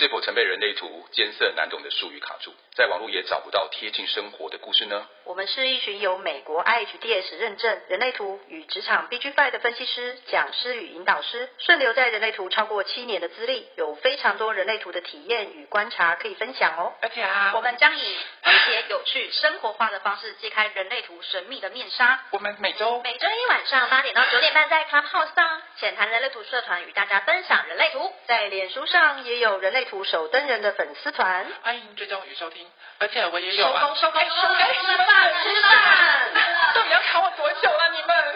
是否曾被人类图艰涩难懂的术语卡住，在网络也找不到贴近生活的故事呢？我们是一群由美国 IHDS 认证人类图与职场 BG5 的分析师、讲师与引导师，顺留在人类图超过七年的资历，有非常多人类图的体验与观察可以分享哦。而且啊，我们将以诙谐、有趣、生活化的方式揭开人类图神秘的面纱。我们每周每周一晚上八点到九点半在 Clubhouse 上浅谈人类图社团与大家分享人类图，在脸书上也有人类图守灯人的粉丝团，欢迎追踪与收听。而且我也有啊，收工收工收工，吃饭吃饭，到底要卡我多久了你们？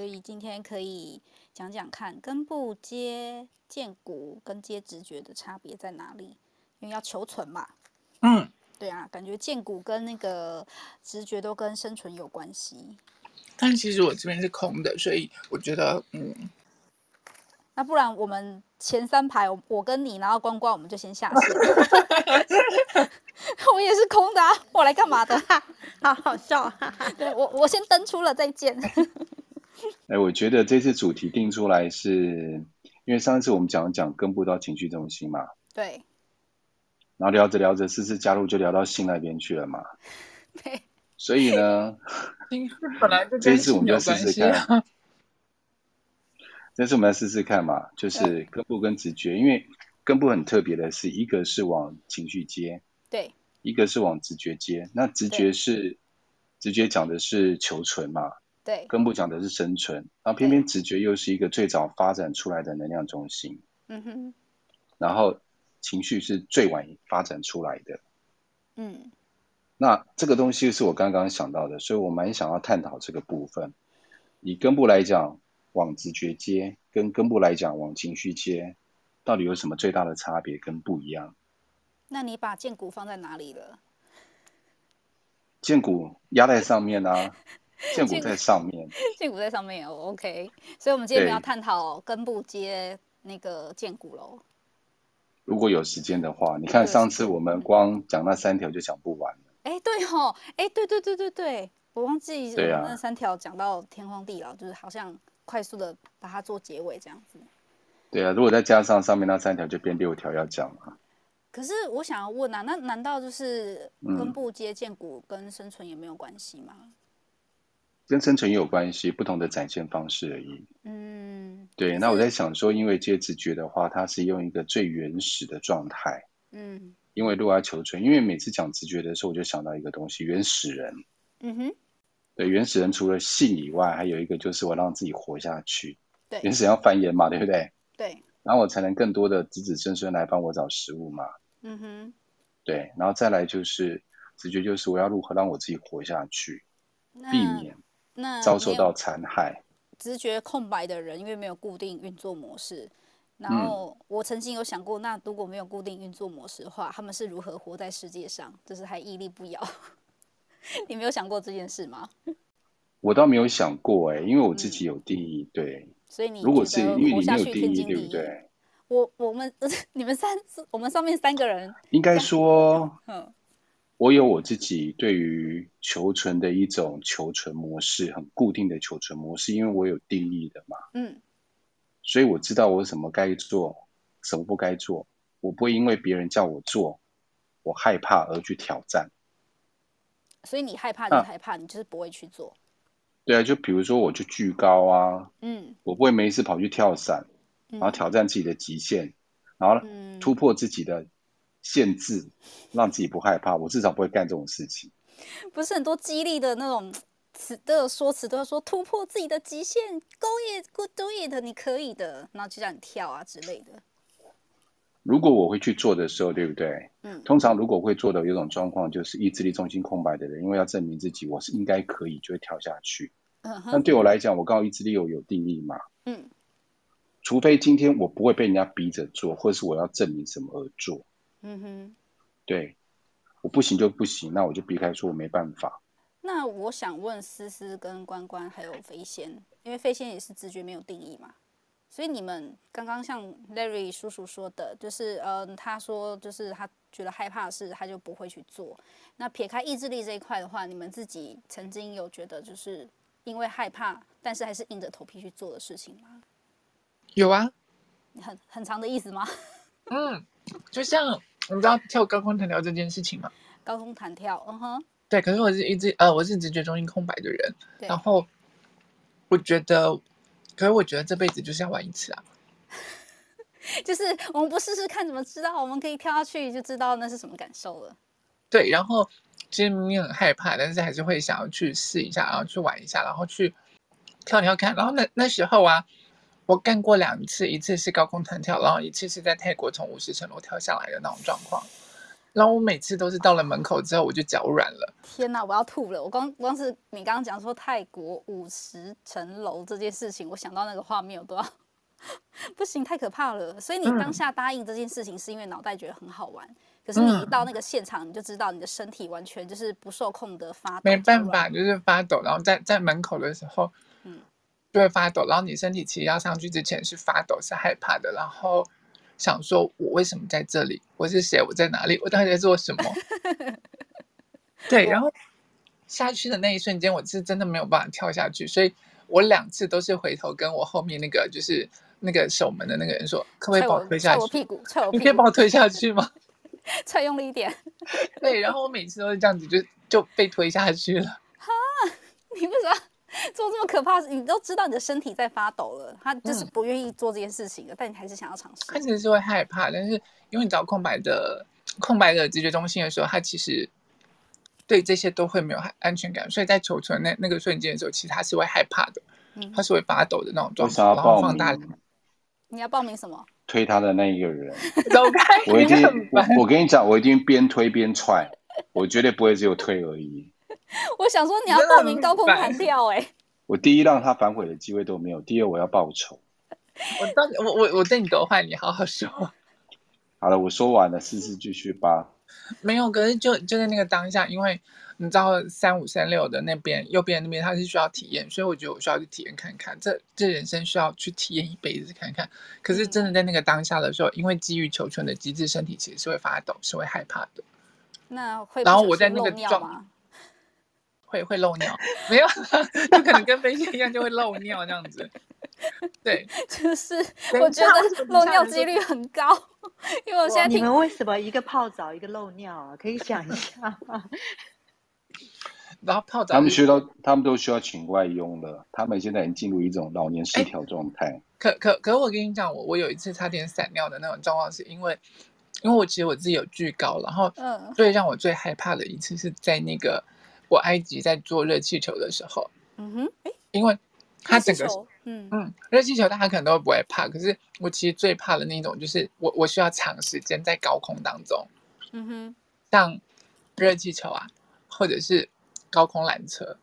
所以今天可以讲讲看根部接剑骨跟接直觉的差别在哪里？因为要求存嘛。嗯，对啊，感觉剑骨跟那个直觉都跟生存有关系。但其实我这边是空的，所以我觉得嗯。那不然我们前三排，我跟你，然后光光，我们就先下线。我也是空的啊，我来干嘛的？好好笑啊！对，我我先登出了，再见。哎，我觉得这次主题定出来是，因为上次我们讲讲根部到情绪中心嘛。对。然后聊着聊着，思思加入就聊到心那边去了嘛。对。所以呢，本来就这次我们就试试看。这次我们来试试看嘛，就是根部跟直觉，因为根部很特别的是，一个是往情绪接，对，一个是往直觉接。那直觉是直觉讲的是求存嘛，对，根部讲的是生存，然后偏偏直觉又是一个最早发展出来的能量中心，嗯哼，然后情绪是最晚发展出来的，嗯，那这个东西是我刚刚想到的，所以我蛮想要探讨这个部分。以根部来讲。往直觉接跟根部来讲，往情绪接，到底有什么最大的差别跟不一样？那你把剑骨放在哪里了？剑骨压在上面啊，荐骨在上 面。建股在上面哦，OK。所以，我们今天要探讨根部接那个建股喽。如果有时间的话，你看上次我们光讲那三条就讲不完了。哎，对哦，哎，对对对对对，我忘记那三条讲到天荒地老，就是好像。快速的把它做结尾，这样子。对啊，如果再加上上面那三条，就变六条要讲了。可是我想要问啊，那难道就是根部接建股跟生存也没有关系吗？嗯，跟生存也有关系，不同的展现方式而已。嗯，对。那我在想说，因为接直觉的话，它是用一个最原始的状态。嗯。因为如果要求存，因为每次讲直觉的时候，我就想到一个东西，原始人。嗯哼。对，原始人除了性以外，还有一个就是我让自己活下去。对，原始人要繁衍嘛，对不对？对。然后我才能更多的子子孙孙来帮我找食物嘛。嗯哼。对，然后再来就是直觉，就是我要如何让我自己活下去，避免那遭受到残害。直觉空白的人，因为没有固定运作模式。然后我曾经有想过，那如果没有固定运作模式的话，他们是如何活在世界上？就是还屹立不摇。你没有想过这件事吗？我倒没有想过哎、欸，因为我自己有定义，嗯、对。所以你如果是因为你没有定义，对不对？我我们 你们三我们上面三个人应该说，我有我自己对于求存的一种求存模式，很固定的求存模式，因为我有定义的嘛。嗯。所以我知道我什么该做，什么不该做，我不会因为别人叫我做，我害怕而去挑战。所以你害怕，你害怕，啊，你就是不会去做。对啊，就比如说，我去巨高啊，嗯，我不会没事跑去跳伞，然后挑战自己的极限，嗯，然后突破自己的限制，嗯，让自己不害怕。我至少不会干这种事情。不是很多激励的那种词的说辞，都要说突破自己的极限，Go it，Go do it，你可以的，然后就让你跳啊之类的。如果我会去做的时候，对不对？嗯。通常如果会做的有种状况，就是意志力中心空白的人，因为要证明自己，我是应该可以，就会跳下去。嗯。但对我来讲，我刚好意志力有有定义嘛。嗯。除非今天我不会被人家逼着做，或是我要证明什么而做。嗯哼。对，我不行就不行，那我就避开，说我没办法。那我想问思思跟关关还有飞仙，因为飞仙也是直觉没有定义嘛。所以你们刚刚像 Larry 叔叔说的，就是嗯，他说就是他觉得害怕的事，他就不会去做。那撇开意志力这一块的话，你们自己曾经有觉得就是因为害怕，但是还是硬着头皮去做的事情吗？有啊，很很长的意思吗？嗯，就像你知道跳高空弹跳这件事情吗？高空弹跳，嗯哼，对。可是我是一直呃，我是直觉中心空白的人，然后我觉得，可是我觉得这辈子就是要玩一次啊。就是我们不试试看怎么知道？我们可以跳下去就知道那是什么感受了。对，然后其实明明很害怕，但是还是会想要去试一下，然后去玩一下，然后去跳跳看。然后那那时候啊，我干过两次，一次是高空弹跳，然后一次是在泰国从五十层楼跳下来的那种状况。然后我每次都是到了门口之后，我就脚软了。天哪，我要吐了！我光光是你刚刚讲说泰国五十层楼这件事情，我想到那个画面，我都要 不行，太可怕了。所以你当下答应这件事情，是因为脑袋觉得很好玩。嗯、可是你一到那个现场，你就知道你的身体完全就是不受控的发抖。没办法，就是发抖。然后在在门口的时候，嗯，就会发抖。然后你身体其实要上去之前是发抖，是害怕的。然后。想说，我为什么在这里？我是谁？我在哪里？我到底在做什么？对，然后下去的那一瞬间，我是真的没有办法跳下去，所以我两次都是回头跟我后面那个就是那个守门的那个人说：“可不可以把我推下去？”踹我屁股，踹我屁股，你可以把我推下去吗？踹用力一点。对，然后我每次都是这样子，就就被推下去了。哈，你为什么？做这么可怕，你都知道你的身体在发抖了，他就是不愿意做这件事情了，嗯、但你还是想要尝试。他其实是会害怕，但是因为你找空白的空白的直觉中心的时候，他其实对这些都会没有安全感，所以在求存那那个瞬间的时候，其实他是会害怕的，嗯、他是会发抖的那种状态。然后放大。你要报名什么？推他的那一个人。走开！我一定，我我跟你讲，我一定边推边踹，我绝对不会只有推而已。我想说你要报名高空弹跳哎、欸！我第一让他反悔的机会都没有，第二我要报仇。我到底我我我对你多坏？你好好说。好了，我说完了，试试继续吧。没有，可是就就在那个当下，因为你知道三五三六的那边右边那边他是需要体验，所以我觉得我需要去体验看看，这这人生需要去体验一辈子看看。可是真的在那个当下的时候，因为基于求存的机制，身体其实是会发抖，是会害怕的。那会然后我在那个状。会会漏尿，没有，就可能跟飞仙一样，就会漏尿这样子。对，就是我觉得漏尿几率很高，因为我现在你们为什么一个泡澡一个漏尿啊？可以讲一下吗？然后泡澡，他们需要，他们都需要请外佣的。他们现在已经进入一种老年失调状态。可可可，我跟你讲，我我有一次差点散尿的那种状况，是因为因为我其实我自己有惧高，然后嗯，最让我最害怕的一次是在那个。我埃及在做热气球的时候，嗯哼，因为它整个，嗯嗯，热气球大家可能都不会怕，可是我其实最怕的那种就是我我需要长时间在高空当中，嗯哼，像热气球啊，或者是高空缆车。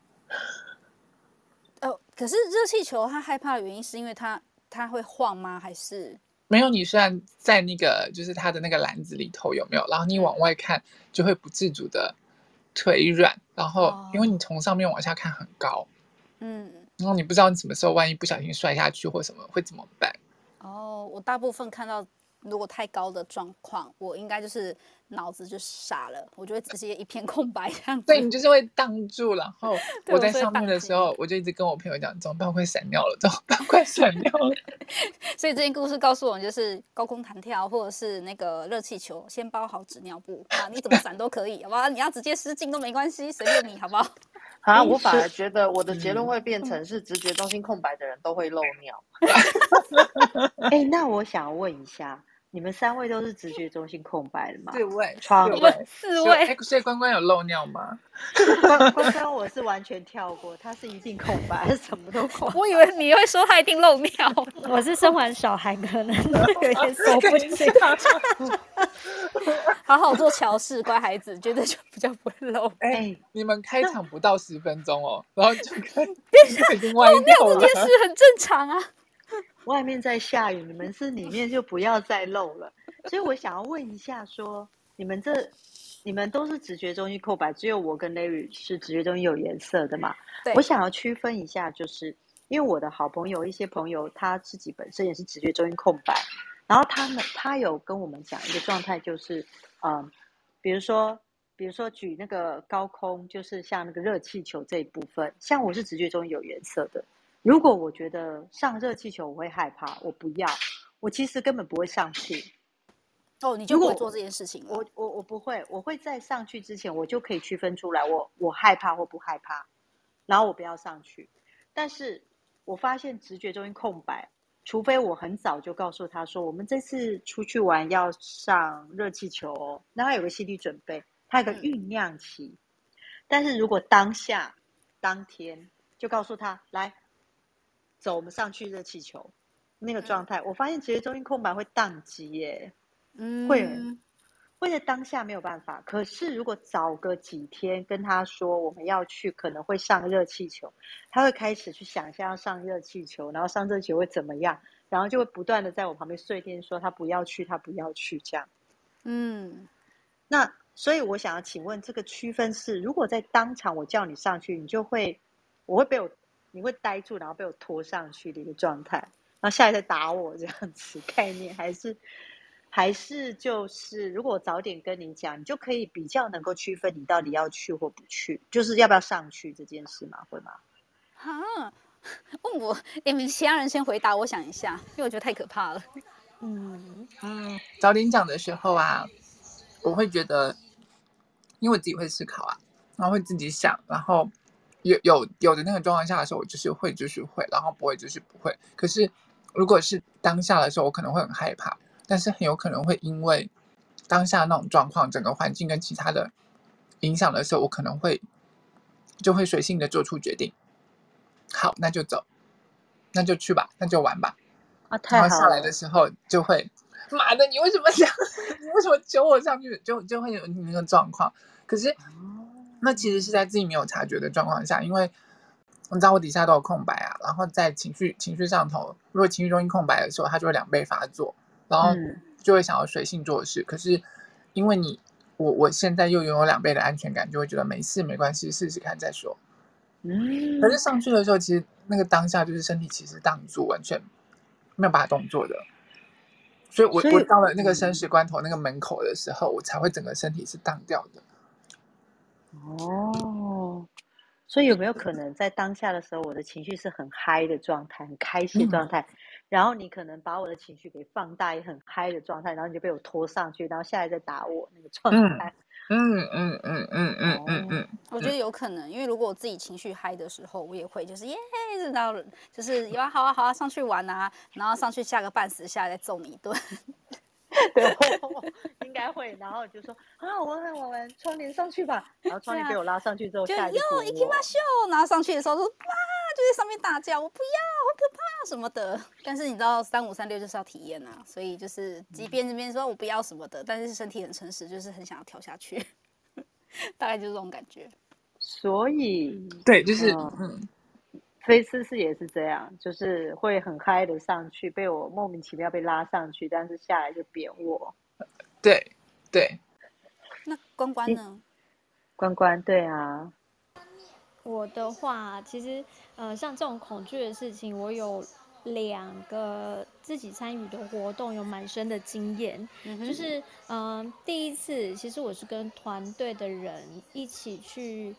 哦，可是热气球它害怕的原因是因为它它会晃吗？还是没有？你虽然在那个就是它的那个篮子里头有没有？然后你往外看就会不自主的。腿软，然后因为你从上面往下看很高，嗯，然后你不知道你什么时候万一不小心摔下去或什么会怎么办？哦，我大部分看到如果太高的状况，我应该就是。脑子就傻了，我就会直接一片空白这样子。对，你就是会挡住，然后 我在上面的时候，我就一直跟我朋友讲，怎么办？快闪尿了，怎么办？快闪尿了。所以这件故事告诉我们，就是高空弹跳或者是那个热气球，先包好纸尿布啊，你怎么闪都可以，好不好？你要直接失禁都没关系，随便你，好不好？啊，我反而觉得我的结论会变成是直觉中心空白的人都会漏尿。哎、欸，那我想问一下。你们三位都是直觉中心空白的吗？四位，窗位，四位。所以关关有漏尿吗？关关关，我是完全跳过，他是一定空白，什么都空。我以为你会说他一定漏尿，我是生完小孩可能有点受不了。好好做乔事，乖孩子，觉得就比较不会漏。哎、欸，你们开场不到十分钟哦，然后就开已经歪掉了。这件事很正常啊。外面在下雨，你们 是里面就不要再漏了。所以我想要问一下说，说你们这，你们都是直觉中心空白，只有我跟 Larry 是直觉中心有颜色的嘛？对。我想要区分一下，就是因为我的好朋友一些朋友他自己本身也是直觉中心空白，然后他们他有跟我们讲一个状态，就是嗯，比如说比如说举那个高空，就是像那个热气球这一部分，像我是直觉中心有颜色的。如果我觉得上热气球我会害怕，我不要，我其实根本不会上去。哦，你就不会做这件事情了。我我我不会，我会在上去之前，我就可以区分出来我，我我害怕或不害怕，然后我不要上去。但是我发现直觉中心空白，除非我很早就告诉他说，我们这次出去玩要上热气球哦，那他有个心理准备，他有个酝酿期。嗯。但是如果当下当天就告诉他来走，我们上去热气球那个状态，嗯。我发现其实中心空白会宕机耶。嗯，会，会在当下没有办法。可是如果早个几天跟他说我们要去，可能会上热气球，他会开始去想象要上热气球，然后上热气球会怎么样，然后就会不断的在我旁边碎念说他不要去，他不要去这样。嗯，那所以我想要请问，这个区分是，如果在当场我叫你上去，你就会，我会被我，你会呆住，然后被我拖上去的一个状态，然后下来再打我这样子概念，还是？还是就是，如果我早点跟你讲，你就可以比较能够区分你到底要去或不去，就是要不要上去这件事吗？会吗？啊，问我，你们其他人先回答，我想一下，因为我觉得太可怕了。嗯嗯，早点讲的时候啊，我会觉得，因为我自己会思考啊，然后会自己想，然后有有有的那个状况下的时候，我就是会就是会，然后不会就是不会。可是如果是当下的时候，我可能会很害怕。但是很有可能会因为当下那种状况、整个环境跟其他的影响的时候，我可能会就会随性的做出决定。好，那就走，那就去吧，那就玩吧。啊，太好了。然后下来的时候就会，妈的，你为什么想？你为什么揪我上去？就就会有那个状况。可是那其实是在自己没有察觉的状况下，因为你知道我底下都有空白啊。然后在情绪情绪上头，如果情绪中心空白的时候，它就会两倍发作。然后就会想要随性做事，嗯、可是因为你我我现在又拥有两倍的安全感，就会觉得没事没关系，试试看再说。嗯，可是上去的时候，其实那个当下就是身体其实挡住，完全没有办法动作的。所以我，我我到了那个生死关头那个门口的时候，我才会整个身体是荡掉的。哦，所以有没有可能在当下的时候，我的情绪是很嗨的状态，很开心的状态？嗯然后你可能把我的情绪给放大，也很嗨的状态，然后你就被我拖上去，然后下来再打我那个状态。嗯嗯嗯嗯嗯嗯嗯，我觉得有可能，因为如果我自己情绪嗨的时候，我也会就是耶，然后就是有啊好啊好啊上去玩啊，然后上去吓个半死，下来再揍你一顿。对，应该会。然后就说啊，玩玩玩玩，窗帘上去吧。然后窗帘被我拉上去之后，下来就哟，行きましょう，然后上去的时候说哇。就在上面大叫，我不要，好可怕什么的。但是你知道，三五三六就是要体验啊，所以就是即便这边说我不要什么的，但是身体很诚实，就是很想要跳下去，大概就是这种感觉。所以对，就是嗯， 菲斯是也是这样，就是会很嗨的上去，被我莫名其妙被拉上去，但是下来就扁我。对对，那关关呢？关关对啊。我的话，其实，呃，像这种恐惧的事情，我有两个自己参与的活动，有蛮深的经验。嗯、就是，嗯、呃，第一次，其实我是跟团队的人一起去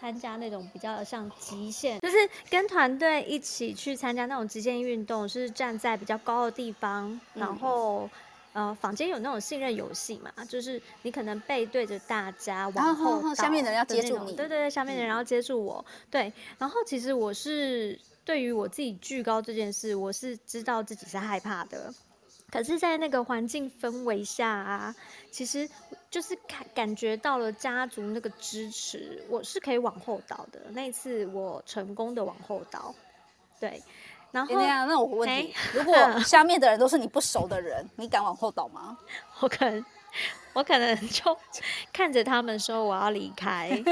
参加那种比较像极限，就是跟团队一起去参加那种极限运动，是站在比较高的地方，嗯、然后。呃，坊间有那种信任游戏嘛，就是你可能背对着大家往后倒，下面的人要接住你，对对对，下面的人要接住我，嗯、对。然后其实我是对于我自己惧高这件事，我是知道自己是害怕的，可是，在那个环境氛围下啊，其实就是感感觉到了家族那个支持，我是可以往后倒的。那一次我成功的往后倒，对。然后，那我问你，如果 下面的人都是你不熟的人，你敢往后倒吗？我可能，我可能就 看着他们说我要离开，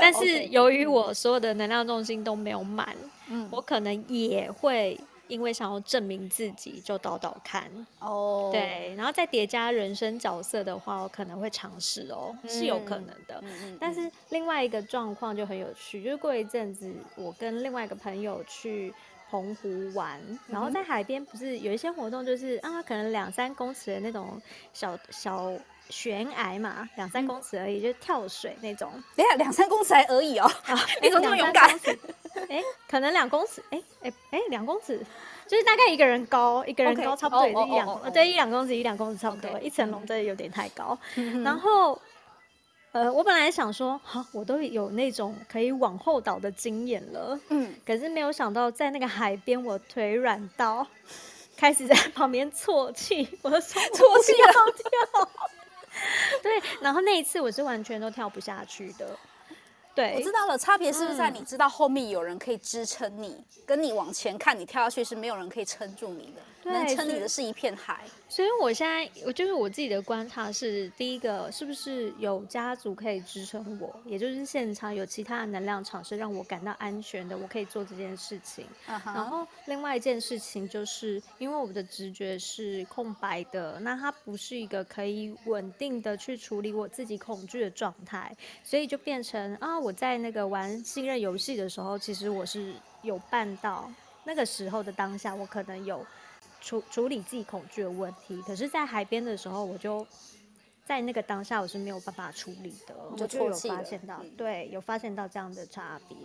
但是由于我所有的能量中心都没有满，嗯，我可能也会因为想要证明自己就倒倒看。哦，对，然后再叠加人生角色的话，我可能会尝试哦，是有可能的，但是另外一个状况就很有趣，就是过一阵子我跟另外一个朋友去。澎湖玩，然后在海边不是有一些活动，就是啊，可能两三公尺的那种小小悬崖嘛，两三公尺而已，嗯、就跳水那种。等下两三公尺还而已哦，啊、你怎么这么勇敢？哎，可能两公尺，哎哎哎，两公尺，就是大概一个人高，一个人高差不多也是一两，对，一两公尺，一两公尺差不多，okay. 一层楼真的有点太高。嗯、然后，呃，我本来想说，好，我都有那种可以往后倒的经验了，嗯，可是没有想到在那个海边，我腿软到开始在 旁边啜泣，我的手啜泣要跳。对，然后那一次我是完全都跳不下去的。对，我知道了，差别是不是在你知道后面有人可以支撑你，嗯，跟你往前看，你跳下去是没有人可以撑住你的。能撑你的是一片海，所以我现在我就是我自己的观察是，第一个是不是有家族可以支撑我，也就是现场有其他的能量场是让我感到安全的，我可以做这件事情。Uh -huh. 然后另外一件事情就是，因为我的直觉是空白的，那它不是一个可以稳定的去处理我自己恐惧的状态，所以就变成啊，我在那个玩信任游戏的时候，其实我是有办到那个时候的当下，我可能有。处处理自己恐惧的问题，可是，在海边的时候，我就在那个当下，我是没有办法处理的，我就有发现到，对，有发现到这样的差别。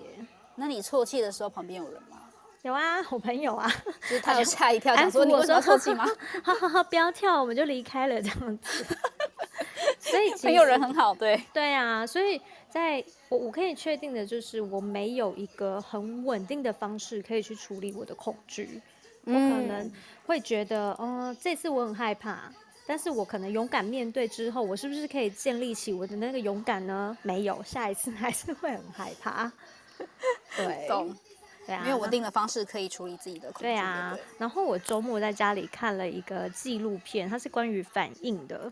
那你啜泣的时候，旁边有人吗？有啊，我朋友啊，就是他就吓一跳，想说你为什么啜泣吗？哈哈哈，不要跳，我们就离开了这样子。所以朋友人很好，对对啊，所以在我我可以确定的就是，我没有一个很稳定的方式可以去处理我的恐惧。我可能会觉得，哦、呃，这次我很害怕，但是我可能勇敢面对之后，我是不是可以建立起我的那个勇敢呢？没有，下一次 还是会很害怕。对，懂，对啊，没有稳定的方式可以处理自己的恐惧。对啊，然后我周末在家里看了一个纪录片，它是关于反应的，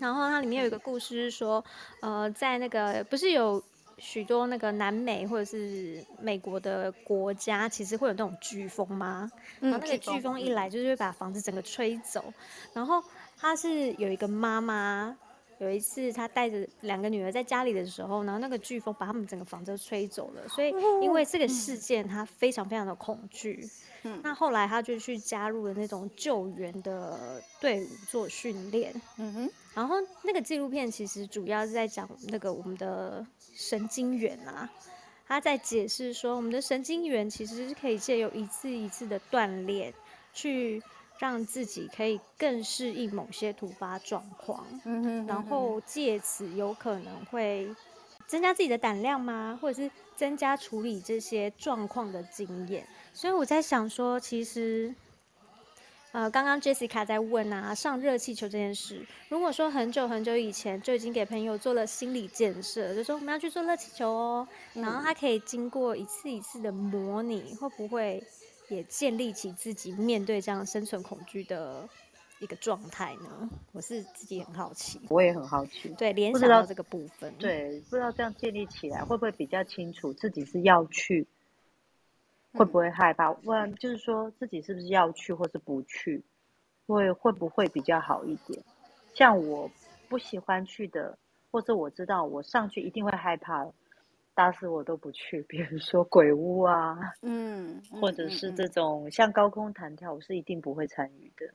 然后它里面有一个故事是说，呃，在那个不是有。许多那个南美或者是美国的国家，其实会有那种飓风吗？然后那个飓风一来，就是会把房子整个吹走。然后他是有一个妈妈，有一次他带着两个女儿在家里的时候，然后那个飓风把他们整个房子都吹走了。所以因为这个事件，他非常非常的恐惧。嗯，那后来他就去加入了那种救援的队伍做训练。嗯哼，然后那个纪录片其实主要是在讲那个我们的神经元啊，他在解释说，我们的神经元其实是可以借由一次一次的锻炼，去让自己可以更适应某些突发状况。嗯哼，然后借此有可能会增加自己的胆量吗？或者是增加处理这些状况的经验？所以我在想说，其实，呃，刚刚 Jessica 在问啊，上热气球这件事，如果说很久很久以前就已经给朋友做了心理建设，就说我们要去做热气球哦，然后他可以经过一次一次的模拟，会不会也建立起自己面对这样生存恐惧的一个状态呢？我是自己很好奇，我也很好奇，对，联想到这个部分，对，不知道这样建立起来会不会比较清楚自己是要去。会不会害怕？问就是说自己是不是要去，或是不去，会会不会比较好一点？像我不喜欢去的，或者我知道我上去一定会害怕，打死我都不去。比如说鬼屋啊，嗯，或者是这种像高空弹跳，我是一定不会参与的，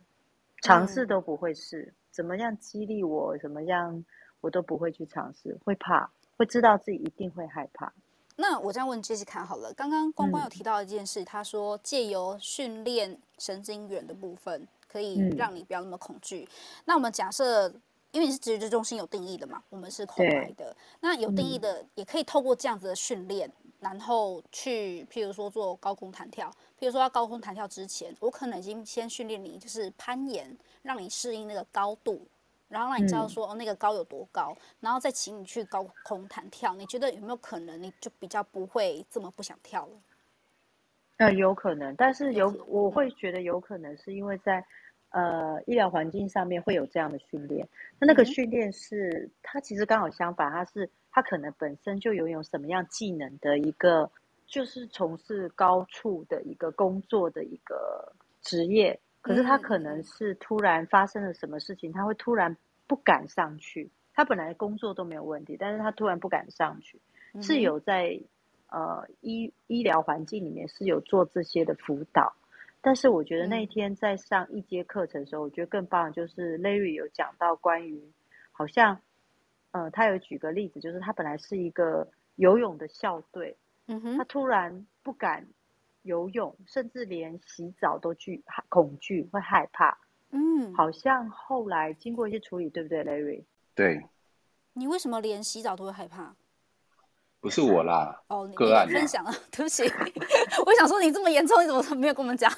尝试都不会试。怎么样激励我？怎么样我都不会去尝试，会怕，会知道自己一定会害怕。那我这样问 Jessica 好了，刚刚光光有提到一件事，嗯、他说借由训练神经元的部分，可以让你不要那么恐惧。嗯、那我们假设，因为你是直觉中心有定义的嘛，我们是空白的，那有定义的也可以透过这样子的训练，然后去，譬如说做高空弹跳，譬如说要高空弹跳之前，我可能已经先训练你，就是攀岩，让你适应那个高度。然后让你知道说哦，那个高有多高，然后再请你去高空弹跳，你觉得有没有可能你就比较不会这么不想跳了？呃，有可能，但是有我会觉得有可能是因为在呃医疗环境上面会有这样的训练，那那个训练是它其实刚好相反，它是它可能本身就拥有什么样技能的一个，就是从事高处的一个工作的一个职业。可是他可能是突然发生了什么事情，他会突然不敢上去。他本来工作都没有问题，但是他突然不敢上去，是有在呃医医疗环境里面是有做这些的辅导。但是我觉得那一天在上一节课程的时候，我觉得更棒的就是 Larry 有讲到关于好像，呃，他有举个例子，就是他本来是一个游泳的校队，嗯哼，他突然不敢游泳，甚至连洗澡都惧恐惧，会害怕。嗯，好像后来经过一些处理，对不对，Larry？对。你为什么连洗澡都会害怕？不是我啦，哦，个案分享啊，对不起，我想说你这么严重，你怎么没有跟我们讲？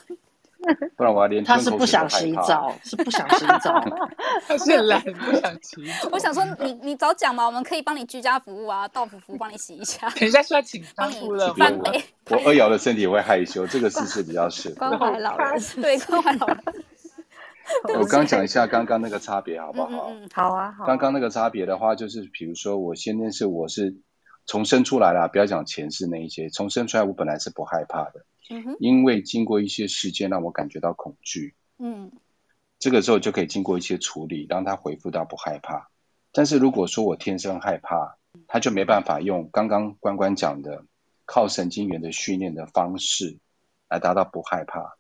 不然我要连他是不想洗澡，是不想洗澡，他是懒不想洗澡。我想说你你早讲嘛，我们可以帮你居家服务啊，到服服帮你洗一下。等一下需要请帮你了翻我我二瑶的身体也会害羞，这个事是比较适合关怀老人，对关怀老人。我刚讲一下刚刚那个差别好不好？嗯嗯、好啊，好。刚刚那个差别的话，就是比如说我先天是我是从生出来啦，不要讲前世那一些，重生出来我本来是不害怕的。嗯、因为经过一些事件让我感觉到恐惧，嗯，这个时候就可以经过一些处理，让他恢复到不害怕。但是如果说我天生害怕，他就没办法用刚刚关关讲的靠神经元的训练的方式来达到不害怕。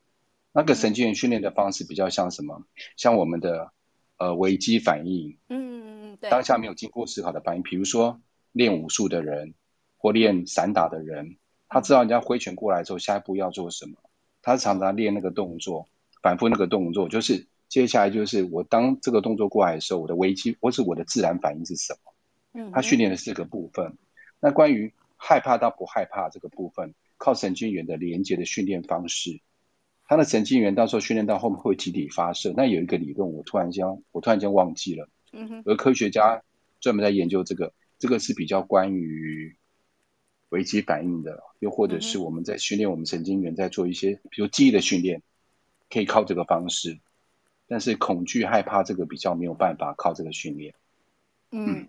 那个神经元训练的方式比较像什么？像我们的呃危机反应，嗯，对，当下没有经过思考的反应，比如说练武术的人或练散打的人。他知道人家挥拳过来之后，下一步要做什么。他常常练那个动作，反复那个动作，就是接下来就是我当这个动作过来的时候，我的危机或是我的自然反应是什么？嗯他训练的四个部分。那关于害怕到不害怕这个部分，靠神经元的连接的训练方式，他的神经元到时候训练到后面会集体发射。那有一个理论，我突然间我突然间忘记了。嗯，有科学家专门在研究这个，这个是比较关于。危机反应的，又或者是我们在训练我们神经元，在做一些，比如记忆的训练，可以靠这个方式。但是恐惧、害怕这个比较没有办法靠这个训练。嗯，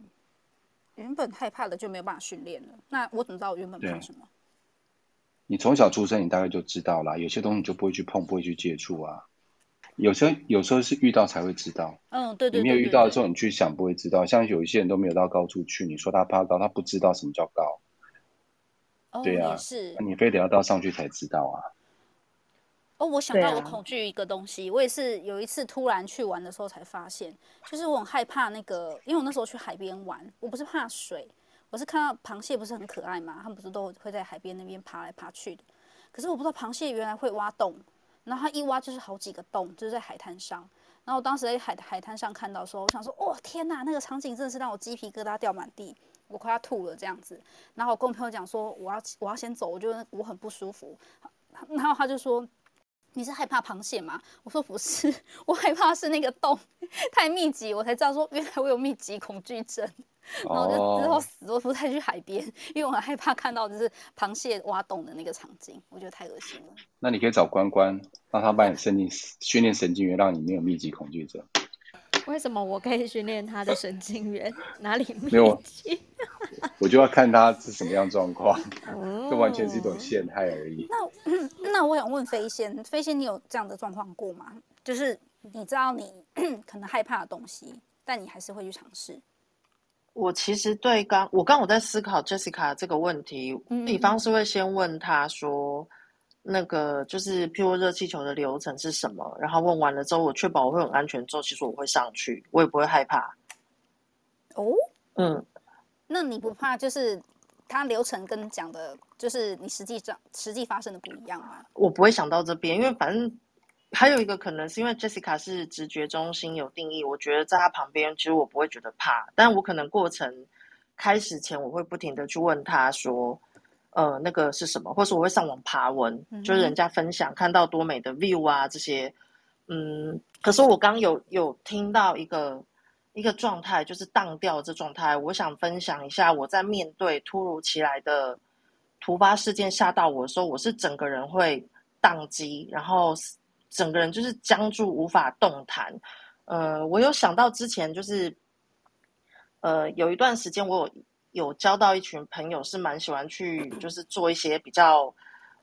原本害怕的就没有办法训练了。那我怎么知道我原本怕什么？你从小出生，你大概就知道了。有些东西你就不会去碰，不会去接触啊。有时候，有时候是遇到才会知道。嗯，对对，对，对，对，你没有遇到的时候，你去想不会知道。像有一些人都没有到高处去，你说他怕高，他不知道什么叫高。对啊，哦、是，你非得要到上去才知道啊。哦，我想到我恐惧一个东西，啊，我也是有一次突然去玩的时候才发现，就是我很害怕那个，因为我那时候去海边玩，我不是怕水，我是看到螃蟹不是很可爱嘛，他们不是都会在海边那边爬来爬去的，可是我不知道螃蟹原来会挖洞，然后他一挖就是好几个洞，就是在海滩上，然后我当时在海海滩上看到的时候，我想说，哦天哪，那个场景真的是让我鸡皮疙瘩掉满地。我快要吐了这样子，然后我跟我朋友讲说，我要我要先走，我觉得我很不舒服。然后他就说，你是害怕螃蟹吗？我说不是，我害怕是那个洞太密集，我才知道说原来我有密集恐惧症。然后我就之后死都不再去海边，因为我很害怕看到就是螃蟹挖洞的那个场景，我觉得太恶心了。那你可以找关关，让他帮你训练训练神经元，让你没有密集恐惧症。为什么我可以训练他的神经元？哪里？没有，我就要看他是什么样状况，这完全是一种陷害而已。那 那我想问飞仙，飞仙你有这样的状况过吗？就是你知道你 可能害怕的东西，但你还是会去尝试。我其实对刚我刚我在思考 Jessica 这个问题，比方是会先问他说。那个就是，譬如热气球的流程是什么？然后问完了之后，我确保我会很安全之后，其实我会上去，我也不会害怕。哦，嗯，那你不怕就是它流程跟讲的，就是你实际上实际发生的不一样吗？我不会想到这边，因为反正还有一个可能是因为 Jessica 是直觉中心有定义，我觉得在他旁边，其实我不会觉得怕，但我可能过程开始前，我会不停的去问他说。呃，那个是什么？或是我会上网爬文，嗯、就是人家分享看到多美的 view 啊这些，嗯。可是我刚有有听到一个一个状态，就是当掉这状态。我想分享一下，我在面对突如其来的突发事件吓到我的时候，我是整个人会宕机，然后整个人就是僵住，无法动弹。呃，我有想到之前就是，呃，有一段时间我有。有交到一群朋友，是蛮喜欢去，就是做一些比较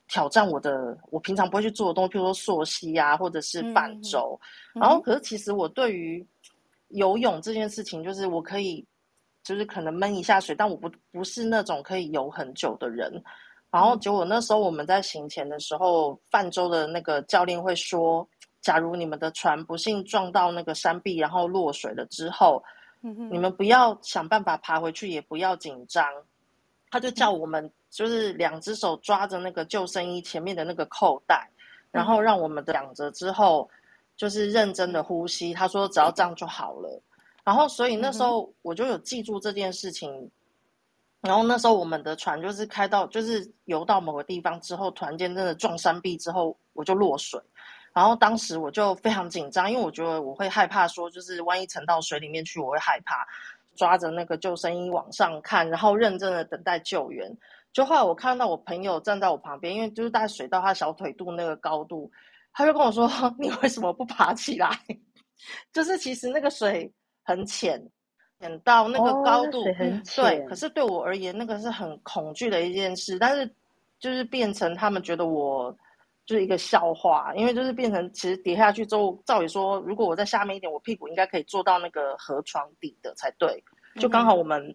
挑战我的，我平常不会去做的东西，譬如说溯溪啊，或者是泛舟。嗯、然后，可是其实我对于游泳这件事情，就是我可以，就是可能闷一下水，但我不不是那种可以游很久的人。然后结果那时候我们在行前的时候，泛舟的那个教练会说，假如你们的船不幸撞到那个山壁，然后落水了之后。你们不要想办法爬回去，也不要紧张。他就叫我们就是两只手抓着那个救生衣前面的那个扣带，然后让我们的两着之后，就是认真的呼吸。他说只要这样就好了。然后所以那时候我就有记住这件事情。然后那时候我们的船就是开到就是游到某个地方之后，突然间真的撞山壁之后，我就落水。然后当时我就非常紧张，因为我觉得我会害怕，说就是万一沉到水里面去，我会害怕。抓着那个救生衣往上看，然后认真的等待救援。就后来我看到我朋友站在我旁边，因为就是大概水到他小腿肚那个高度，他就跟我说：“ 你为什么不爬起来？” 就是其实那个水很浅，浅到那个高度，哦、很浅。对。可是对我而言，那个是很恐惧的一件事。但是就是变成他们觉得我。就是一个笑话，因为就是变成其实跌下去之后，照理说，如果我在下面一点，我屁股应该可以坐到那个河床底的才对。就刚好我们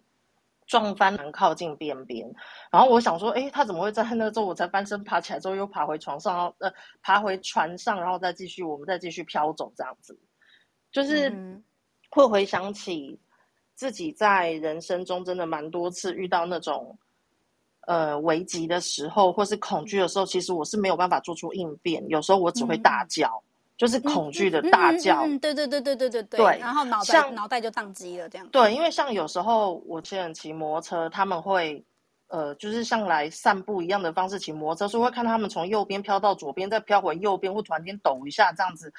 撞翻，很靠近边边。然后我想说，哎，他怎么会在那之后，我才翻身爬起来之后又爬回床上，然后呃爬回船上，然后再继续我们再继续飘走这样子。就是会回想起自己在人生中真的蛮多次遇到那种。呃，危急的时候，或是恐惧的时候，其实我是没有办法做出应变。有时候我只会大叫，嗯、就是恐惧的大叫。嗯对对对对对对对。对，然后脑袋脑袋就宕机了，这样。对，因为像有时候我亲人骑摩托车，他们会呃，就是像来散步一样的方式骑摩托车，所以会看他们从右边飘到左边，再飘回右边，或突然间抖一下这样子。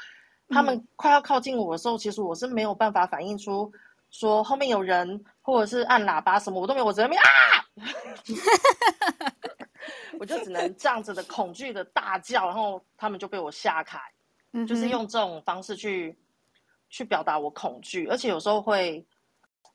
他们快要靠近我的时候，嗯、其实我是没有办法反映出。说后面有人，或者是按喇叭什么，我都没有，我在那边啊，我就只能这样子的恐惧的大叫，然后他们就被我吓开，嗯，就是用这种方式去去表达我恐惧，而且有时候会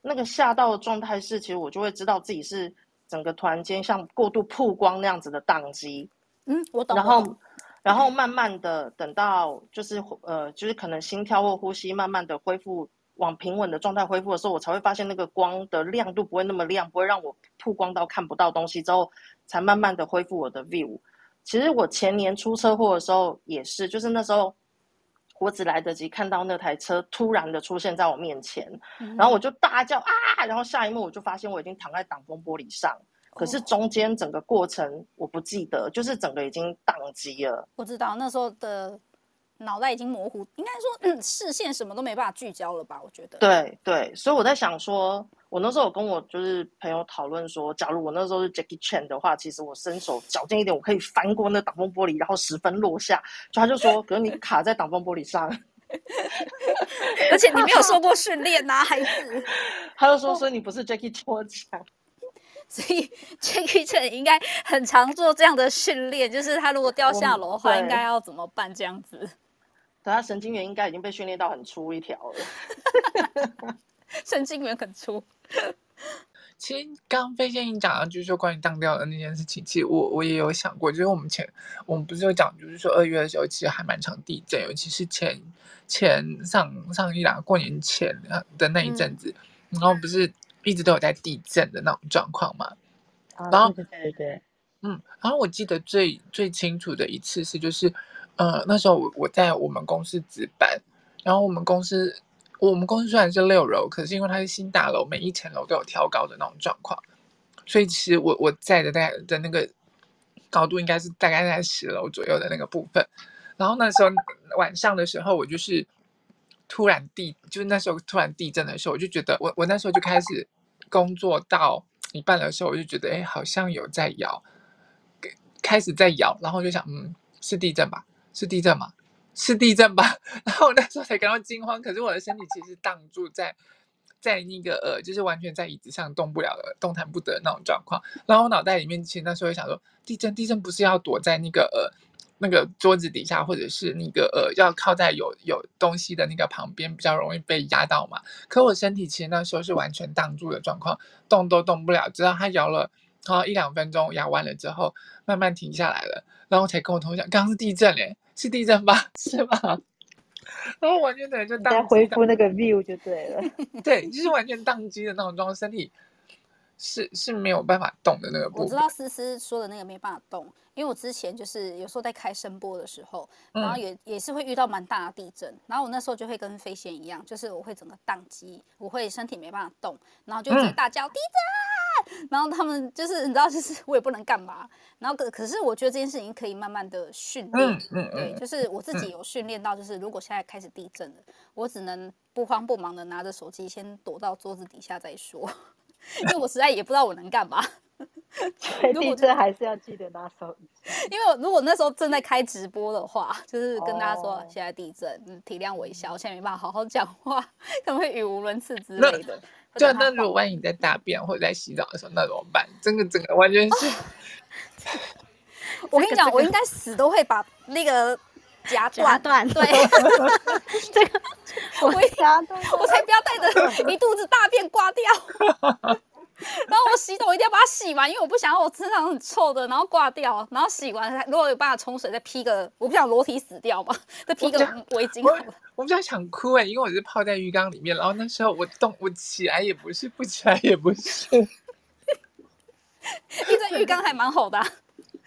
那个吓到的状态是，其实我就会知道自己是整个突然间像过度曝光那样子的宕机，嗯，我懂，然后然后慢慢的等到就是呃，就是可能心跳或呼吸慢慢的恢复。往平稳的状态恢复的时候，我才会发现那个光的亮度不会那么亮，不会让我曝光到看不到东西。之后才慢慢的恢复我的 view。其实我前年出车祸的时候也是，就是那时候我只来得及看到那台车突然的出现在我面前，嗯、然后我就大叫啊！然后下一幕我就发现我已经躺在挡风玻璃上，可是中间整个过程我不记得，就是整个已经宕机了。我知道那时候的。脑袋已经模糊，应该说，嗯，视线什么都没办法聚焦了吧？我觉得。对对，所以我在想说，我那时候有跟我就是朋友讨论说，假如我那时候是 Jackie Chan 的话，其实我伸手矫健一点，我可以翻过那挡风玻璃，然后十分落下。就他就说，可是你卡在挡风玻璃上，而且你没有受过训练呐，孩子。他就说，所以你不是 Jackie Chan，所以 Jackie Chan 应该很常做这样的训练，就是他如果掉下楼的话，应该要怎么办？这样子。他神经元应该已经被训练到很粗一条了，神经元很粗。其实刚刚飞仙你讲的，就是说关于当掉的那件事情，其实我我也有想过，就是我们前我们不是有讲，就是说二月的时候其实还蛮常地震，尤其是前前上上一两过年前的那一阵子，嗯，然后不是一直都有在地震的那种状况嘛，啊，然后对对对，嗯，然后我记得最最清楚的一次是就是。呃，那时候我我在我们公司值班，然后我们公司我们公司虽然是六楼，可是因为它是新大楼，每一层楼都有挑高的那种状况，所以其实我我在的在的那个高度应该是大概在十楼左右的那个部分。然后那时候晚上的时候，我就是突然地，就是那时候突然地震的时候，我就觉得我我那时候就开始工作到一半的时候，我就觉得哎，好像有在摇，开始在摇，然后就想嗯，是地震吧。是地震吗？是地震吧。然后我那时候才感到惊慌，可是我的身体其实挡住在，在那个呃，就是完全在椅子上动不了的，动弹不得那种状况。然后我脑袋里面其实那时候想说，地震，地震不是要躲在那个呃那个桌子底下，或者是那个呃要靠在有有东西的那个旁边，比较容易被压到嘛。可我身体其实那时候是完全挡住的状况，动都动不了，直到它摇了。然后一两分钟摇完了之后，慢慢停下来了，然后才跟我同学讲，刚刚是地震嘞，是地震吧？是吧？然后完全等于就当回复那个 view 就对了，对，就是完全宕机的那种状态，身体是是没有办法动的那个部分。我知道思思说的那个没办法动，因为我之前就是有时候在开声波的时候，然后也、嗯、也是会遇到蛮大的地震，然后我那时候就会跟飞仙一样，就是我会整个宕机，我会身体没办法动，然后就直接大叫、嗯、地震，然后他们就是你知道，就是我也不能干嘛，然后可可是我觉得这件事情可以慢慢的训练，嗯嗯、对，就是我自己有训练到，就是如果现在开始地震了，我只能不慌不忙的拿着手机先躲到桌子底下再说。因为我实在也不知道我能干嘛，所以这还是要记得拿手机。因为如果那时候正在开直播的话，就是跟大家说现在地震，哦、体谅我一下，我现在没办法好好讲话，可能会语无伦次之类的。对，那如果万一你在大便或者在洗澡的时候，那怎么办？真的，整个完全是。我跟你讲，我应该死都会把那个夹断断。对，这个。我夹断我才不要带着一肚子大便挂掉，然后我洗头一定要把它洗完，因为我不想要我身上很臭的，然后挂掉，然后洗完如果有办法冲水，再披个，我不想裸体死掉嘛，再披个围巾。我我比较想哭哎，因为我是泡在浴缸里面，然后那时候我动我起来也不是，不起来也不是，因为浴缸还蛮好的、啊。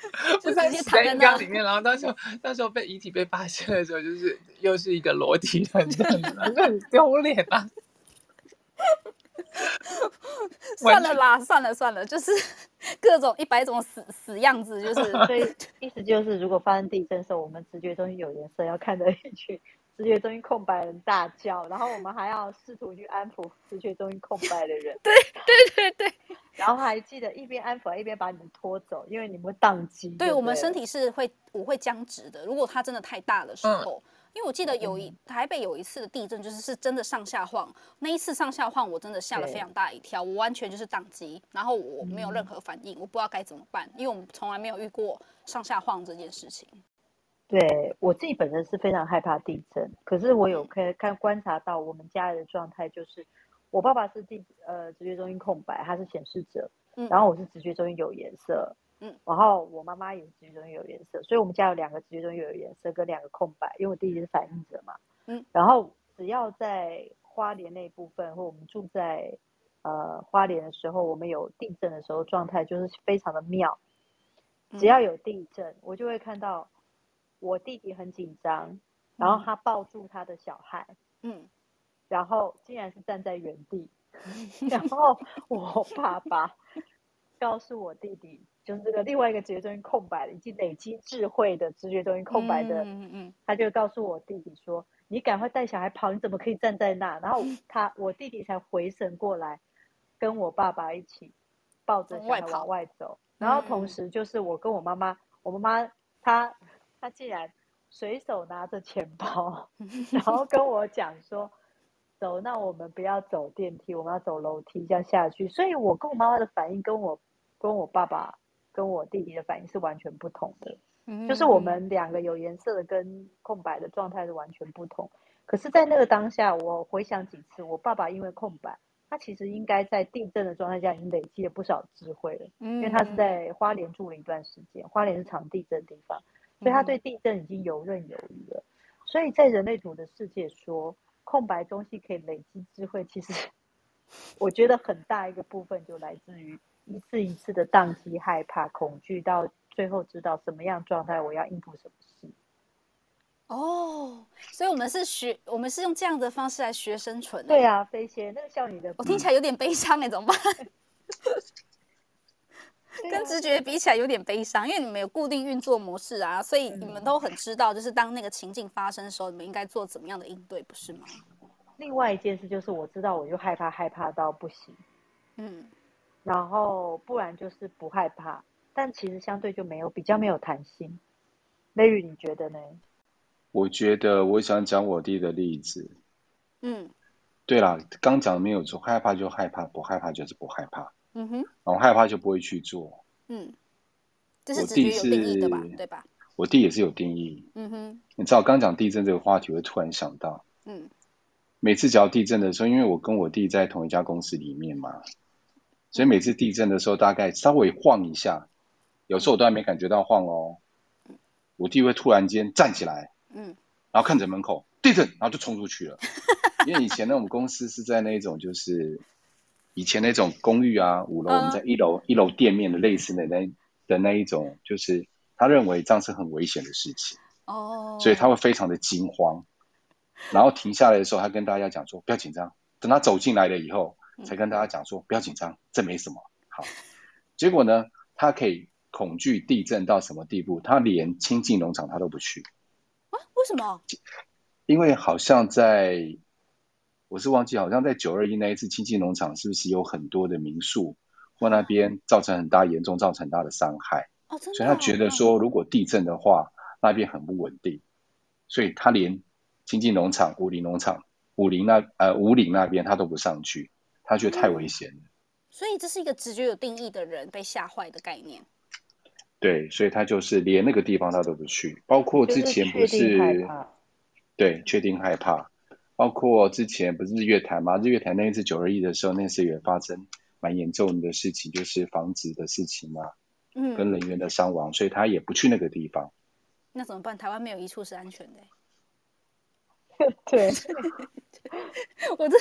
就在洗在浴缸里面，然后那时候那时候被遗体被发现的时候，就是又是一个裸体的这样子，就很丢脸啊！算了啦，算了算了，就是 各种一百种死死样子，就是 所以意思就是，如果发生地震的时候，我们直觉中心有颜色，要看着一群直觉中心空白人大叫，然后我们还要试图去安抚直觉中心空白的人。对对对对。然后还记得一边安抚一边把你们拖走，因为你们会宕机。对，我们身体是会我会僵直的。如果它真的太大的时候，嗯、因为我记得有一台北有一次的地震，就是是真的上下晃。那一次上下晃，我真的吓了非常大一跳，我完全就是宕机，然后我没有任何反应，嗯、我不知道该怎么办，因为我们从来没有遇过上下晃这件事情。对，我自己本身是非常害怕地震，可是我有可以看观察到我们家人的状态，就是我爸爸是地呃直觉中心空白，他是显示者，嗯，然后我是直觉中心有颜色，嗯，然后我妈妈也是直觉中有颜色，所以我们家有两个直觉中有颜色跟两个空白，因为我弟弟是反应者嘛，嗯，然后只要在花莲那部分或我们住在呃花莲的时候，我们有地震的时候状态就是非常的妙，只要有地震，我就会看到。我弟弟很紧张，然后他抱住他的小孩，嗯，然后竟然是站在原地，然后我爸爸告诉我弟弟，就是这个另外一个直觉中心空白的，已经累积智慧的直觉中心空白的，嗯嗯，他就告诉我弟弟说：“你赶快带小孩跑，你怎么可以站在那？”然后他我弟弟才回神过来，跟我爸爸一起抱着小孩往外走，然后同时就是我跟我妈妈，我妈妈她。她竟然随手拿着钱包，然后跟我讲说：“走，那我们不要走电梯，我们要走楼梯，这样下去。”所以，我跟我妈妈的反应，跟我跟我爸爸、跟我弟弟的反应是完全不同的。嗯，就是我们两个有颜色的跟空白的状态是完全不同。可是，在那个当下，我回想几次，我爸爸因为空白，他其实应该在地震的状态下已经累积了不少智慧了。嗯，因为他是在花莲住了一段时间，花莲是常地震的地方。所以他对地震已经游刃有余了，所以在人类图的世界说空白东西可以累积智慧，其实 我觉得很大一个部分就来自于一次一次的宕机、害怕、恐惧，到最后知道什么样状态我要应付什么事。哦，所以我们是学，我们是用这样的方式来学生存。对啊，飞仙，那个少女的，我听起来有点悲伤哎，怎么办？跟直觉比起来有点悲伤，因为你们有固定运作模式啊，所以你们都很知道，就是当那个情境发生的时候，你们应该做怎么样的应对，不是吗？另外一件事就是，我知道我就害怕，害怕到不行，嗯，然后不然就是不害怕，但其实相对就没有比较没有弹性。Larry，你觉得呢？我觉得我想讲我弟的例子，嗯，对啦，刚讲的没有错，害怕就害怕，不害怕就是不害怕。嗯哼，然后害怕就不会去做。嗯，这是直觉有定义的吧？对吧？我弟也是有定义。嗯哼，你知道刚讲地震这个话题，我突然想到，嗯，每次只要地震的时候，因为我跟我弟在同一家公司里面嘛，所以每次地震的时候，大概稍微晃一下，有时候我都还没感觉到晃哦，我弟会突然间站起来，嗯，然后看着门口地震，然后就冲出去了。因为以前呢，我们公司是在那种就是。以前那种公寓啊，五楼我们在一楼、uh, 一楼店面的类似的那的那一种，就是他认为这样是很危险的事情哦，oh. 所以他会非常的惊慌，然后停下来的时候，他跟大家讲说不要紧张，等他走进来了以后，才跟大家讲说不要紧张，这没什么。好，结果呢，他可以恐惧地震到什么地步？他连亲近农场他都不去啊？为什么？因为好像在。我是忘记，好像在九二一那一次亲近农场，是不是有很多的民宿或那边造成很大严重，造成很大的伤害？哦，真的。所以他觉得说，如果地震的话，那边很不稳定，所以他连亲近农场、武陵农场、武陵那呃武岭那边他都不上去，他觉得太危险了。嗯。所以这是一个直觉有定义的人被吓坏的概念。对，所以他就是连那个地方他都不去，包括之前不是，是对，确定害怕。包括之前不是日月潭吗？日月潭那一次九二一的时候，那次也发生蛮严重的事情，就是房子的事情嘛，嗯，跟人员的伤亡，所以他也不去那个地方。那怎么办？台湾没有一处是安全的。对，我这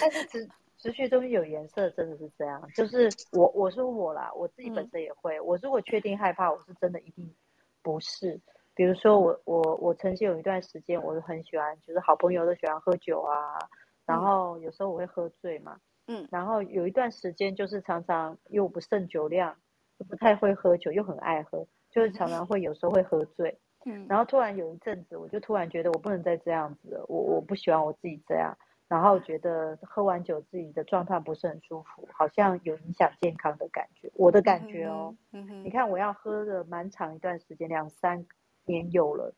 直直觉中有颜色，真的是这样。就是我我说我啦，我自己本身也会。嗯、我如果确定害怕，我是真的一定不是。比如说我我我曾经有一段时间，我是很喜欢，就是好朋友都喜欢喝酒啊，然后有时候我会喝醉嘛，嗯，然后有一段时间就是常常因为我不胜酒量，就不太会喝酒，又很爱喝，就是常常会有时候会喝醉，嗯，然后突然有一阵子，我就突然觉得我不能再这样子了，我我不喜欢我自己这样，然后觉得喝完酒自己的状态不是很舒服，好像有影响健康的感觉，我的感觉哦，你看我要喝了蛮长一段时间，两三。年有了，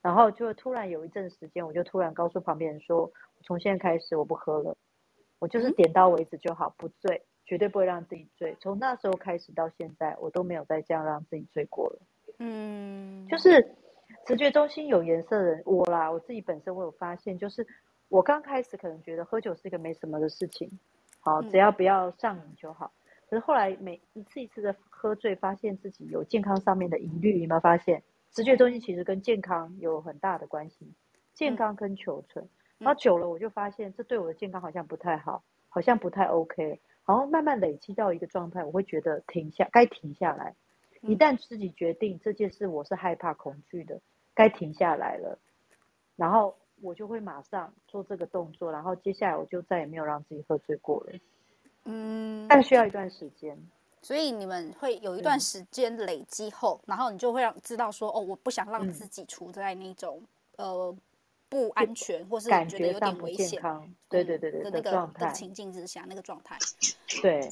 然后就突然有一阵时间，我就突然告诉旁边人说：“从现在开始我不喝了，我就是点到为止就好，不醉，绝对不会让自己醉。”从那时候开始到现在，我都没有再这样让自己醉过了。嗯，就是直觉中心有颜色的人，我啦，我自己本身我有发现，就是我刚开始可能觉得喝酒是一个没什么的事情，好，只要不要上瘾就好。可是后来每一次一次的喝醉，发现自己有健康上面的疑虑，你有没有发现？直觉中心其实跟健康有很大的关系，健康跟求存。嗯、然后久了，我就发现这对我的健康好像不太好，好像不太 OK。然后慢慢累积到一个状态，我会觉得停下，该停下来。一旦自己决定这件事我是害怕、恐惧的，该停下来了，然后我就会马上做这个动作。然后接下来我就再也没有让自己喝醉过了。嗯，但需要一段时间。所以你们会有一段时间累积后，然后你就会让知道说，哦，我不想让自己处在那种、嗯、呃不安全，或是感觉得有点危险，对对对对的那个状态情境之下那个状态。对，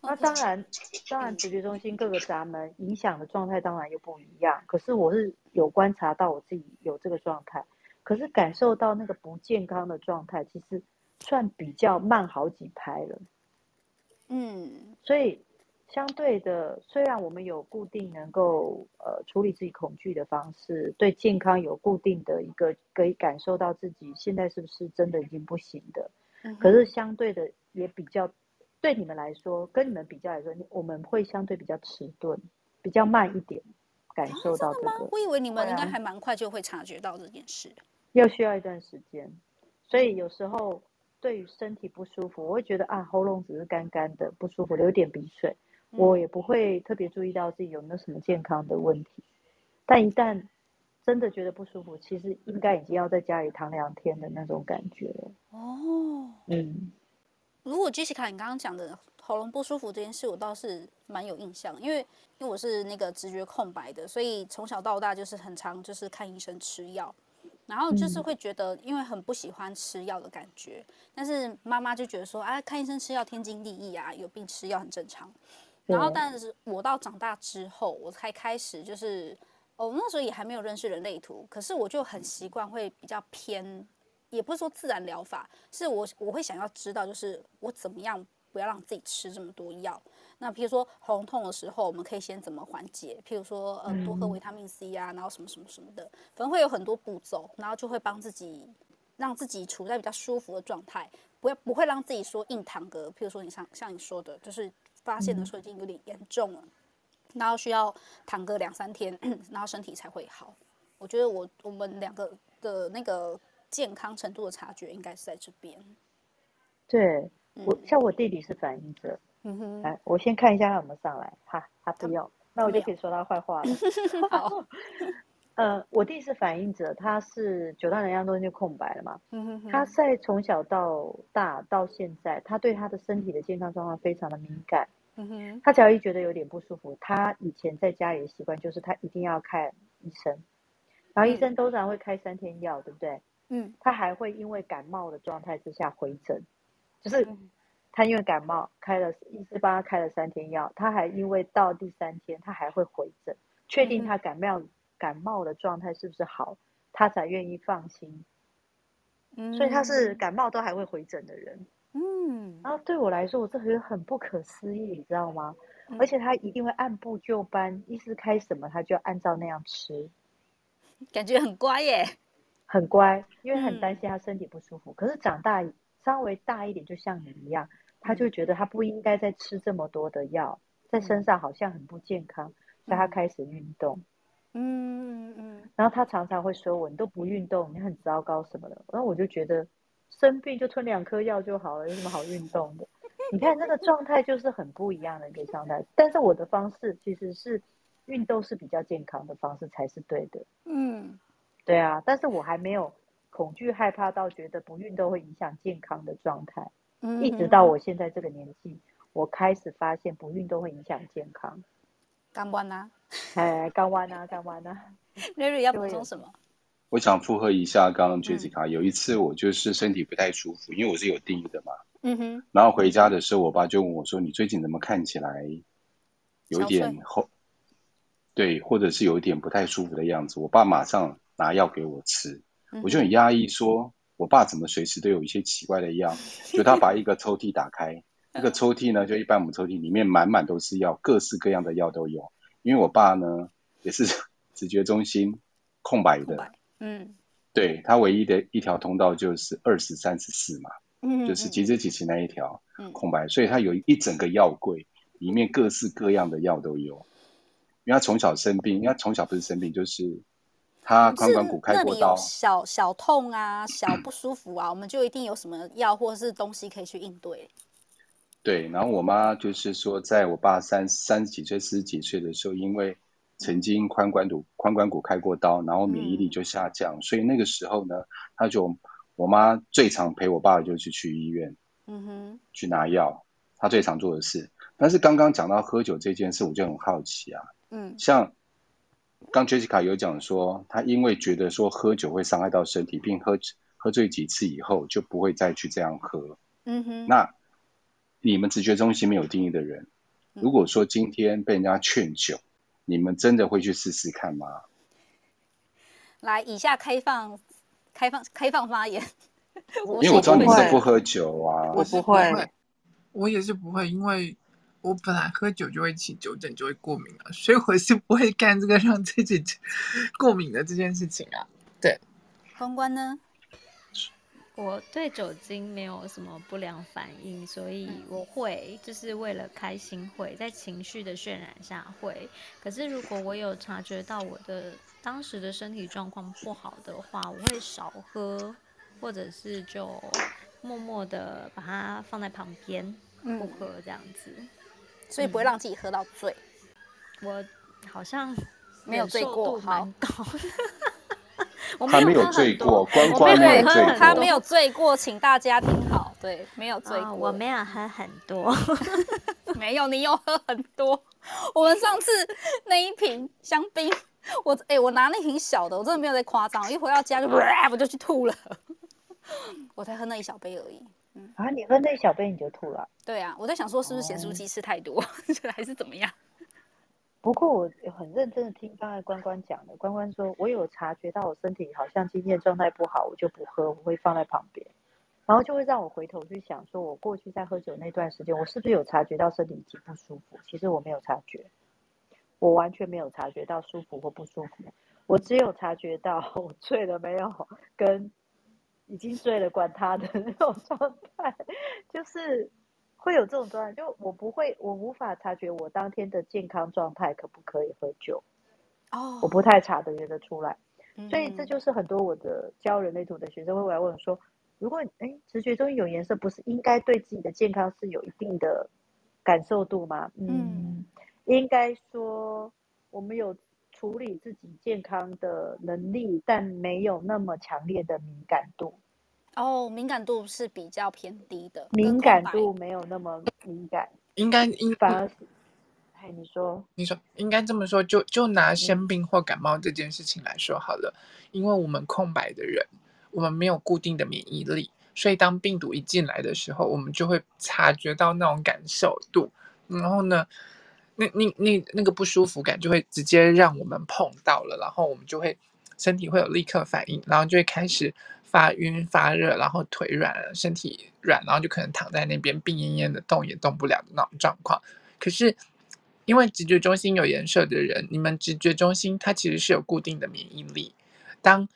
那当然，当然直觉中心各个闸门影响的状态当然又不一样。可是我是有观察到我自己有这个状态，可是感受到那个不健康的状态，其实算比较慢好几拍了。嗯，所以。相对的，虽然我们有固定能够呃处理自己恐惧的方式，对健康有固定的一个可以感受到自己现在是不是真的已经不行的，嗯、可是相对的也比较对你们来说，跟你们比较来说，我们会相对比较迟钝，比较慢一点感受到这个。啊、我以为你们应该还蛮快就会察觉到这件事，要需要一段时间，所以有时候对于身体不舒服，我会觉得啊喉咙只是干干的不舒服，流点鼻水。我也不会特别注意到自己有没有什么健康的问题，但一旦真的觉得不舒服，其实应该已经要在家里躺两天的那种感觉了。哦，嗯，如果 Jessica 你刚刚讲的喉咙不舒服这件事，我倒是蛮有印象，因为因为我是那个直觉空白的，所以从小到大就是很常就是看医生吃药，然后就是。会觉得因为很不喜欢吃药的感觉，但是妈妈就觉得说啊，看医生吃药天经地义啊，有病吃药很正常。然后，但是我到长大之后，我才开始就是，哦，那时候也还没有认识人类图，可是我就很习惯会比较偏，也不是说自然疗法，是我我会想要知道，就是我怎么样不要让自己吃这么多药。那譬如说喉咙痛的时候，我们可以先怎么缓解？譬如说，呃，多喝维他命 C 啊，然后什么什么什么的，反正会有很多步骤，然后就会帮自己让自己处在比较舒服的状态，不要不会让自己说硬躺个，譬如说你像像你说的，就是。发现的时候已经有点严重了，嗯、然后需要躺个两三天，然后身体才会好。我觉得我我们两个的那个健康程度的差距应该是在这边。对，我像我弟弟是反应者，嗯哼，来，我先看一下他有没有上来。哈，他不要，那我就可以说他坏话了。好，呃，我弟是反映者，他是九大能量中心就空白了嘛。嗯哼哼，他在从小到大到现在，他对他的身体的健康状况非常的敏感。嗯哼，他只要一觉得有点不舒服，他以前在家里的习惯就是他一定要看医生，然后医生通常会开三天药，对不对？嗯，他还会因为感冒的状态之下回诊，就是他因为感冒开了，医师帮他开了三天药，他还因为到第三天他还会回诊，确定他感冒感冒的状态是不是好，他才愿意放心。嗯，所以他是感冒都还会回诊的人。嗯，然后对我来说，我这觉得很不可思议，你知道吗？而且他一定会按部就班，医师开什么他就按照那样吃，感觉很乖耶。很乖，因为很担心他身体不舒服。嗯、可是长大稍微大一点，就像你一样，他就觉得他不应该再吃这么多的药，在身上好像很不健康，嗯、所以他开始运动。嗯嗯嗯。然后他常常会说我：“你都不运动，你很糟糕什么的。”然后我就觉得生病就吞两颗药就好了，有什么好运动的？你看那个状态就是很不一样的一个状态。但是我的方式其实是运动是比较健康的方式才是对的。嗯。对啊，但是我还没有恐惧害怕到觉得不运动会影响健康的状态。嗯，一直到我现在这个年纪，我开始发现不运动会影响健康。刚弯啊，哎，刚弯啊，刚弯啊。Larry 要补充什么？我想附和一下刚刚 Jessica。有一次我就是身体不太舒服，因为我是有定义的嘛。嗯哼。然后回家的时候，我爸就问我说：“你最近怎么看起来有点后？对，或者是有一点不太舒服的样子？”我爸马上。拿药给我吃，我就很压抑，说我爸怎么随时都有一些奇怪的药？就他把一个抽屉打开，那个抽屉呢，就一般我们抽屉里面满满都是药，各式各样的药都有。因为我爸呢也是直觉中心空白的，嗯，对，他唯一的一条通道就是二十三十四嘛，嗯，就是即时几期那一条空白，所以他有一整个药柜，里面各式各样的药都有。因为他从小生病，因为他从小不是生病就是。他髋关骨开过刀，小小痛啊，小 不舒服啊，我们就一定有什么药或者是东西可以去应对。对，然后我妈就是说，在我爸三三十几岁、四十几岁的时候，因为曾经髋关骨髋关骨开过刀，然后免疫力就下降，嗯、所以那个时候呢，他就我妈最常陪我爸就是去医院，嗯哼，去拿药，他最常做的事。但是刚刚讲到喝酒这件事，我就很好奇啊，嗯，像。刚 Jessica 有讲说，他因为觉得说喝酒会伤害到身体，并喝喝醉几次以后就不会再去这样喝。嗯哼。那你们直觉中心没有定义的人，如果说今天被人家劝酒，你们真的会去试试看吗？来，以下开放开放开放发言。因为我知道你们都不喝酒啊。我不会，我也是不会，因为。我本来喝酒就会起酒疹，就会过敏啊，所以我是不会干这个让自己 过敏的这件事情啊。对，关关呢？我对酒精没有什么不良反应，所以我会就是为了开心会在情绪的渲染下会。可是如果我有察觉到我的当时的身体状况不好的话，我会少喝，或者是就默默的把它放在旁边不喝这样子。所以不会让自己喝到醉。嗯、我好像没有醉过，好。他 没有醉过，关关没有醉过。他没有醉过，请大家听好，对，没有醉过。哦、我没有喝很多，没有，你有喝很多。我们上次那一瓶香槟，我哎、欸，我拿那瓶小的，我真的没有在夸张，一回到家就 我就去吐了。我才喝那一小杯而已。啊！你喝那小杯你就吐了？对啊，我在想说是不是咸酥鸡吃太多，哦、还是怎么样？不过我很认真的听刚才关关讲的，关关说，我有察觉到我身体好像今天状态不好，我就不喝，我会放在旁边，然后就会让我回头去想，说我过去在喝酒那段时间，我是不是有察觉到身体已经不舒服？其实我没有察觉，我完全没有察觉到舒服或不舒服，我只有察觉到 我醉了没有跟。已经醉了，管他的那种状态，就是会有这种状态。就我不会，我无法察觉我当天的健康状态可不可以喝酒。哦，我不太察觉得出来。所以这就是很多我的教人类图的学生会来问我说：如果哎，直觉中有颜色，不是应该对自己的健康是有一定的感受度吗，嗯，嗯应该说我们有处理自己健康的能力，但没有那么强烈的敏感度。哦，敏感度是比较偏低的，敏感度没有那么敏感，应该应反而是，哎，你说，你说应该这么说，就就拿生病或感冒这件事情来说好了，嗯、因为我们空白的人，我们没有固定的免疫力，所以当病毒一进来的时候，我们就会察觉到那种感受度，然后呢，那那那那个不舒服感就会直接让我们碰到了，然后我们就会身体会有立刻反应，然后就会开始。发晕发热，然后腿软，身体软，然后就可能躺在那边病恹恹的，动也动不了的那种状况。可是，因为直觉中心有颜色的人，你们直觉中心它其实是有固定的免疫力。当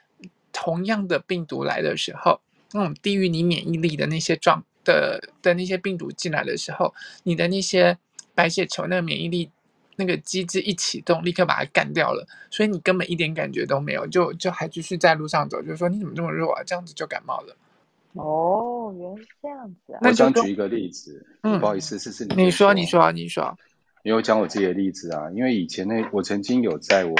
同样的病毒来的时候，那种低于你免疫力的那些状的的那些病毒进来的时候，你的那些白血球那个免疫力。那个机制一启动，立刻把它干掉了，所以你根本一点感觉都没有，就就还继续在路上走，就说你怎么这么弱啊？这样子就感冒了。哦，原来是这样子啊！我想举一个例子，嗯、不好意思，是是你，你说，你说，你说，因为我讲我自己的例子啊，因为以前那我曾经有在我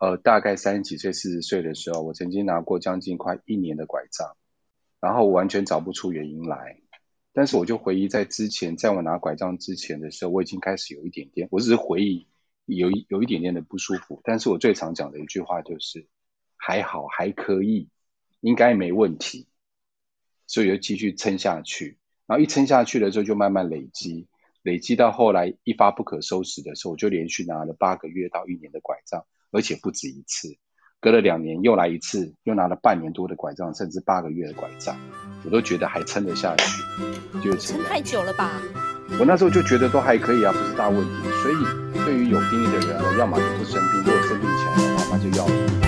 呃大概三十几岁、四十岁的时候，我曾经拿过将近快一年的拐杖，然后我完全找不出原因来。但是我就回忆在之前，在我拿拐杖之前的时候，我已经开始有一点点，我只是回忆有一有一点点的不舒服。但是我最常讲的一句话就是还好还可以，应该没问题，所以就继续撑下去。然后一撑下去的时候，就慢慢累积，累积到后来一发不可收拾的时候，我就连续拿了八个月到一年的拐杖，而且不止一次。隔了两年又来一次，又拿了半年多的拐杖，甚至八个月的拐杖，我都觉得还撑得下去，就撑太久了吧？我那时候就觉得都还可以啊，不是大问题。所以对于有定义的人呢，要么就不生病，如果生病起来的话，那就要。